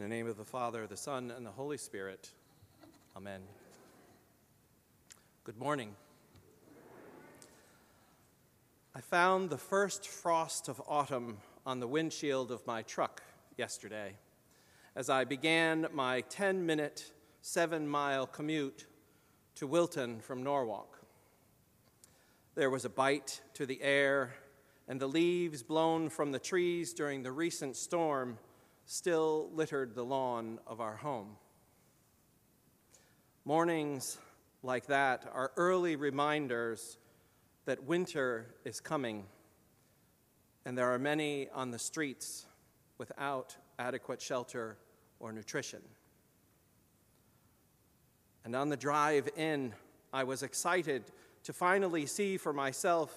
In the name of the Father, the Son, and the Holy Spirit. Amen. Good morning. I found the first frost of autumn on the windshield of my truck yesterday as I began my 10 minute, seven mile commute to Wilton from Norwalk. There was a bite to the air, and the leaves blown from the trees during the recent storm still littered the lawn of our home. Mornings like that are early reminders that winter is coming, and there are many on the streets without adequate shelter or nutrition. And on the drive in, I was excited to finally see for myself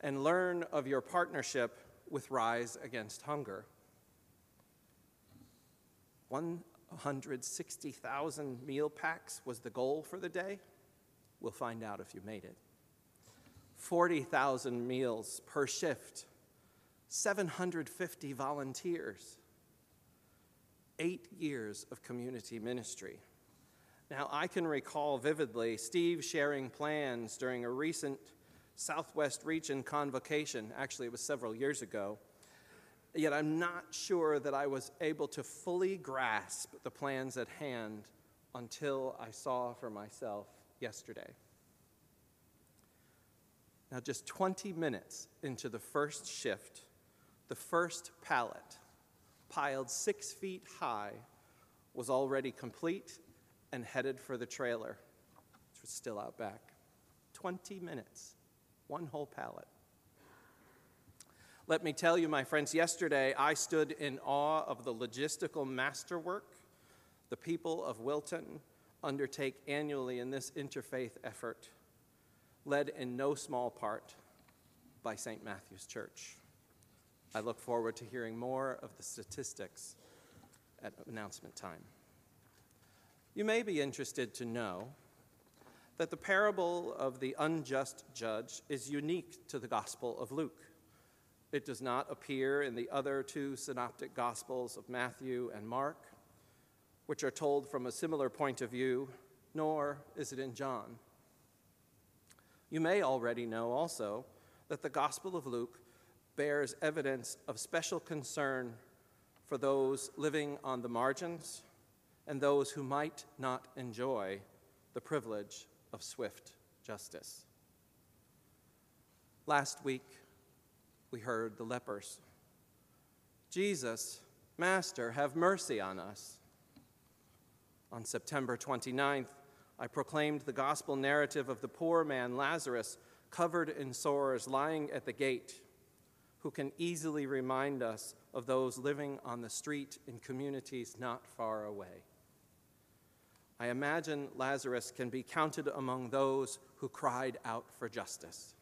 and learn of your partnership with Rise Against Hunger. 160,000 meal packs was the goal for the day. We'll find out if you made it. 40,000 meals per shift, 750 volunteers, eight years of community ministry. Now, I can recall vividly Steve sharing plans during a recent Southwest Region convocation. Actually, it was several years ago yet I'm not sure that I was able to fully grasp the plans at hand until I saw for myself yesterday. Now, just 20 minutes into the first shift, the first pallet, piled six feet high, was already complete and headed for the trailer, which was still out back. 20 minutes, one whole pallet. Let me tell you, my friends, yesterday I stood in awe of the logistical masterwork the people of Wilton undertake annually in this interfaith effort, led in no small part by St. Matthew's Church. I look forward to hearing more of the statistics at announcement time. You may be interested to know that the parable of the unjust judge is unique to the Gospel of Luke. It does not appear in the other two synoptic Gospels of Matthew and Mark, which are told from a similar point of view, nor is it in John. You may already know also that the Gospel of Luke bears evidence of special concern for those living on the margins and those who might not enjoy the privilege of swift justice. Last week, we heard the lepers. Jesus, Master, have mercy on us. On September 29th, I proclaimed the gospel narrative of the poor man Lazarus, covered in sores, lying at the gate, who can easily remind us of those living on the street in communities not far away. I imagine Lazarus can be counted among those who cried out for justice.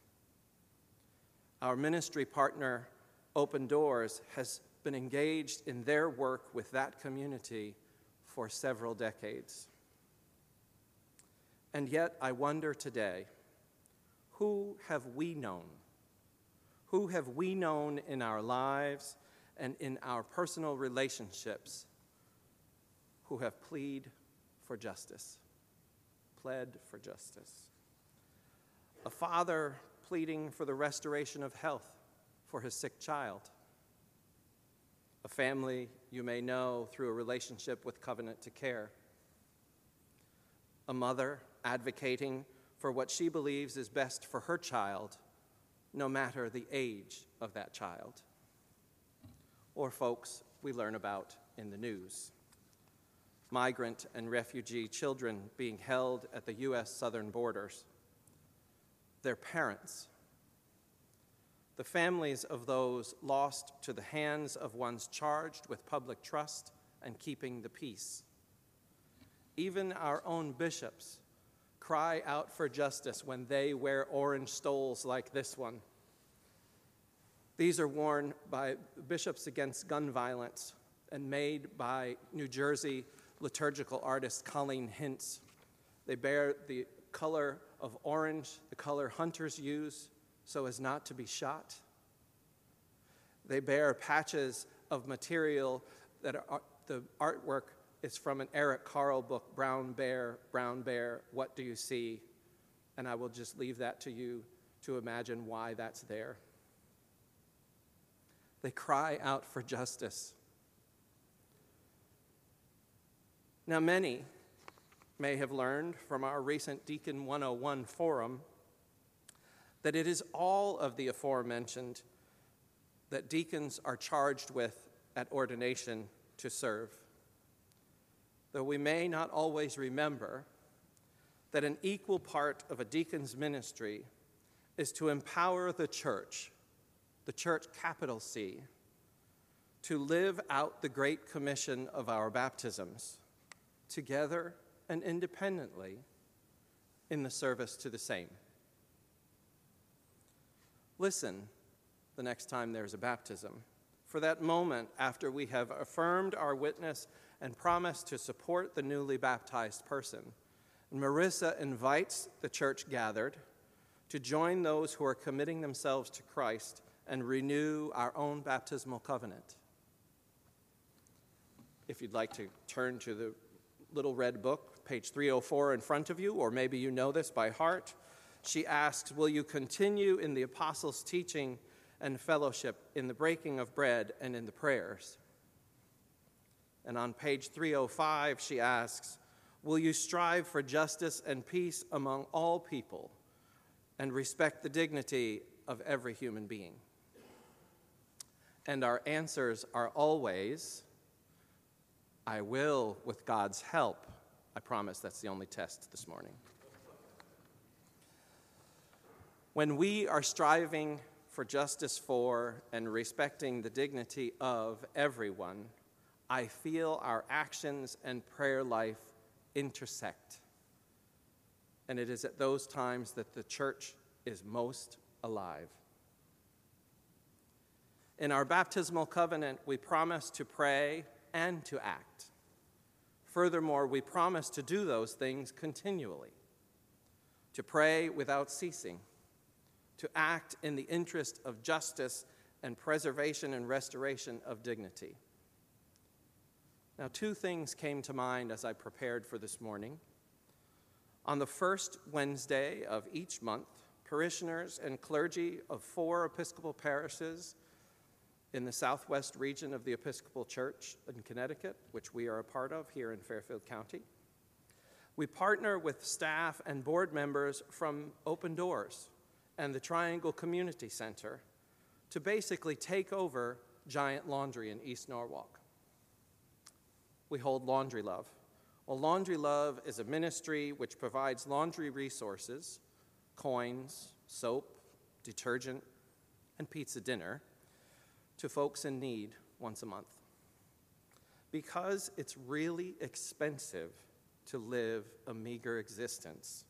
Our ministry partner, Open Doors, has been engaged in their work with that community for several decades. And yet, I wonder today who have we known? Who have we known in our lives and in our personal relationships who have plead for justice? Pled for justice. A father pleading for the restoration of health for his sick child. A family you may know through a relationship with Covenant to Care. A mother advocating for what she believes is best for her child, no matter the age of that child. Or folks we learn about in the news migrant and refugee children being held at the U.S. southern borders their parents, the families of those lost to the hands of ones charged with public trust and keeping the peace. Even our own bishops cry out for justice when they wear orange stoles like this one. These are worn by bishops against gun violence and made by New Jersey liturgical artist Colleen Hintz. They bear the color of orange, the color hunters use so as not to be shot. They bear patches of material that are the artwork is from an Eric Carle book, Brown Bear, Brown Bear, What Do You See? And I will just leave that to you to imagine why that's there. They cry out for justice. Now, many may have learned from our recent Deacon 101 forum that it is all of the aforementioned that deacons are charged with at ordination to serve. Though we may not always remember that an equal part of a deacon's ministry is to empower the church, the church capital C, to live out the great commission of our baptisms, together and independently, in the service to the same. Listen the next time there's a baptism. For that moment after we have affirmed our witness and promised to support the newly baptized person, Marissa invites the church gathered to join those who are committing themselves to Christ and renew our own baptismal covenant. If you'd like to turn to the little red book, page 304 in front of you, or maybe you know this by heart, she asks, Will you continue in the apostles' teaching and fellowship, in the breaking of bread and in the prayers? And on page 305, she asks, Will you strive for justice and peace among all people and respect the dignity of every human being? And our answers are always, I will with God's help. I promise that's the only test this morning. When we are striving for justice for and respecting the dignity of everyone, I feel our actions and prayer life intersect. And it is at those times that the church is most alive. In our baptismal covenant, we promise to pray and to act. Furthermore, we promise to do those things continually, to pray without ceasing to act in the interest of justice and preservation and restoration of dignity. Now, two things came to mind as I prepared for this morning. On the first Wednesday of each month, parishioners and clergy of four Episcopal parishes in the southwest region of the Episcopal Church in Connecticut, which we are a part of here in Fairfield County, we partner with staff and board members from Open Doors, and the Triangle Community Center to basically take over Giant Laundry in East Norwalk. We hold Laundry Love. Well, Laundry Love is a ministry which provides laundry resources, coins, soap, detergent, and pizza dinner to folks in need once a month. Because it's really expensive to live a meager existence,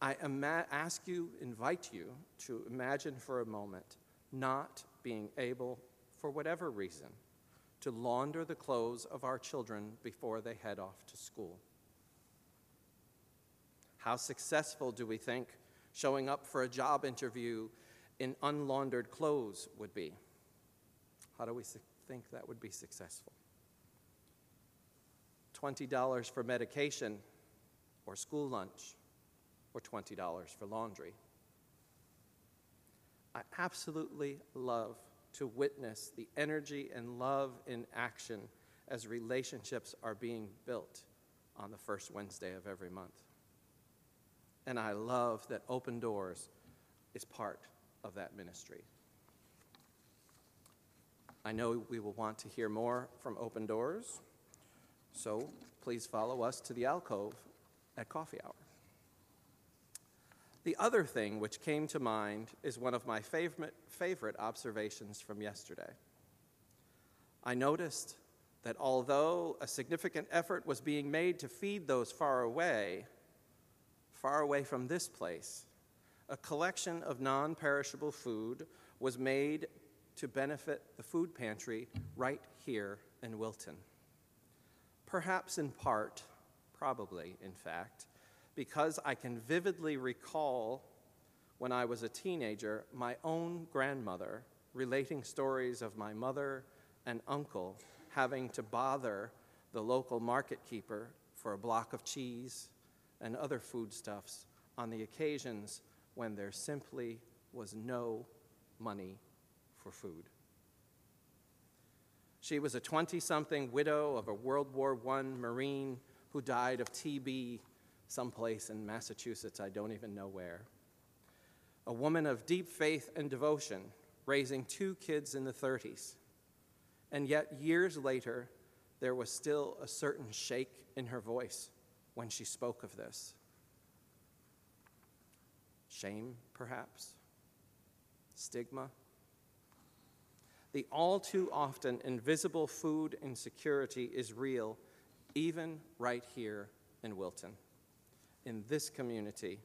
I ima- ask you, invite you to imagine for a moment not being able, for whatever reason, to launder the clothes of our children before they head off to school. How successful do we think showing up for a job interview in unlaundered clothes would be? How do we think that would be successful? $20 for medication or school lunch or $20 for laundry. I absolutely love to witness the energy and love in action as relationships are being built on the first Wednesday of every month. And I love that Open Doors is part of that ministry. I know we will want to hear more from Open Doors, so please follow us to the alcove at coffee hour. The other thing which came to mind is one of my favorite, favorite observations from yesterday. I noticed that although a significant effort was being made to feed those far away, far away from this place, a collection of non perishable food was made to benefit the food pantry right here in Wilton. Perhaps in part, probably in fact, because I can vividly recall when I was a teenager my own grandmother relating stories of my mother and uncle having to bother the local market keeper for a block of cheese and other foodstuffs on the occasions when there simply was no money for food. She was a 20 something widow of a World War I Marine who died of TB someplace in Massachusetts, I don't even know where. A woman of deep faith and devotion, raising two kids in the 30s. And yet, years later, there was still a certain shake in her voice when she spoke of this. Shame, perhaps? Stigma? The all too often invisible food insecurity is real, even right here in Wilton, in this community,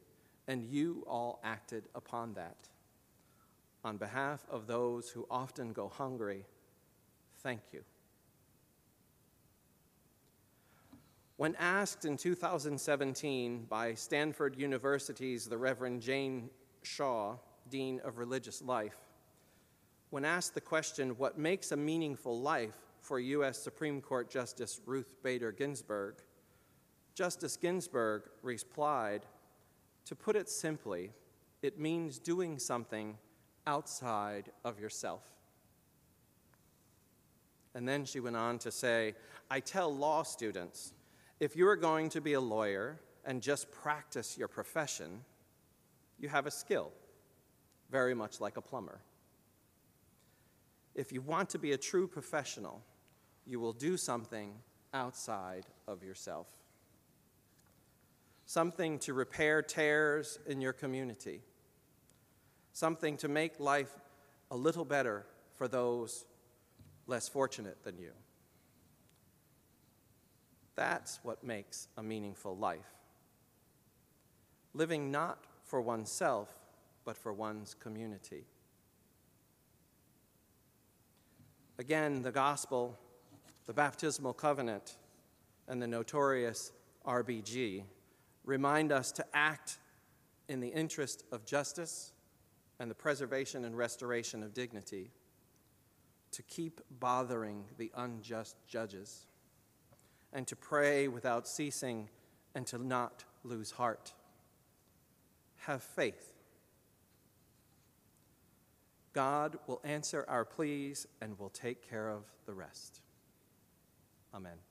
and you all acted upon that. On behalf of those who often go hungry, thank you. When asked in 2017 by Stanford University's the Reverend Jane Shaw, Dean of Religious Life, when asked the question, What makes a meaningful life for U.S. Supreme Court Justice Ruth Bader Ginsburg, Justice Ginsburg replied, To put it simply, it means doing something outside of yourself. And then she went on to say, I tell law students if you are going to be a lawyer and just practice your profession, you have a skill, very much like a plumber. If you want to be a true professional, you will do something outside of yourself. Something to repair tears in your community. Something to make life a little better for those less fortunate than you. That's what makes a meaningful life. Living not for oneself, but for one's community. Again, the gospel, the baptismal covenant, and the notorious RBG remind us to act in the interest of justice and the preservation and restoration of dignity, to keep bothering the unjust judges and to pray without ceasing and to not lose heart. Have faith. God will answer our pleas and will take care of the rest. Amen.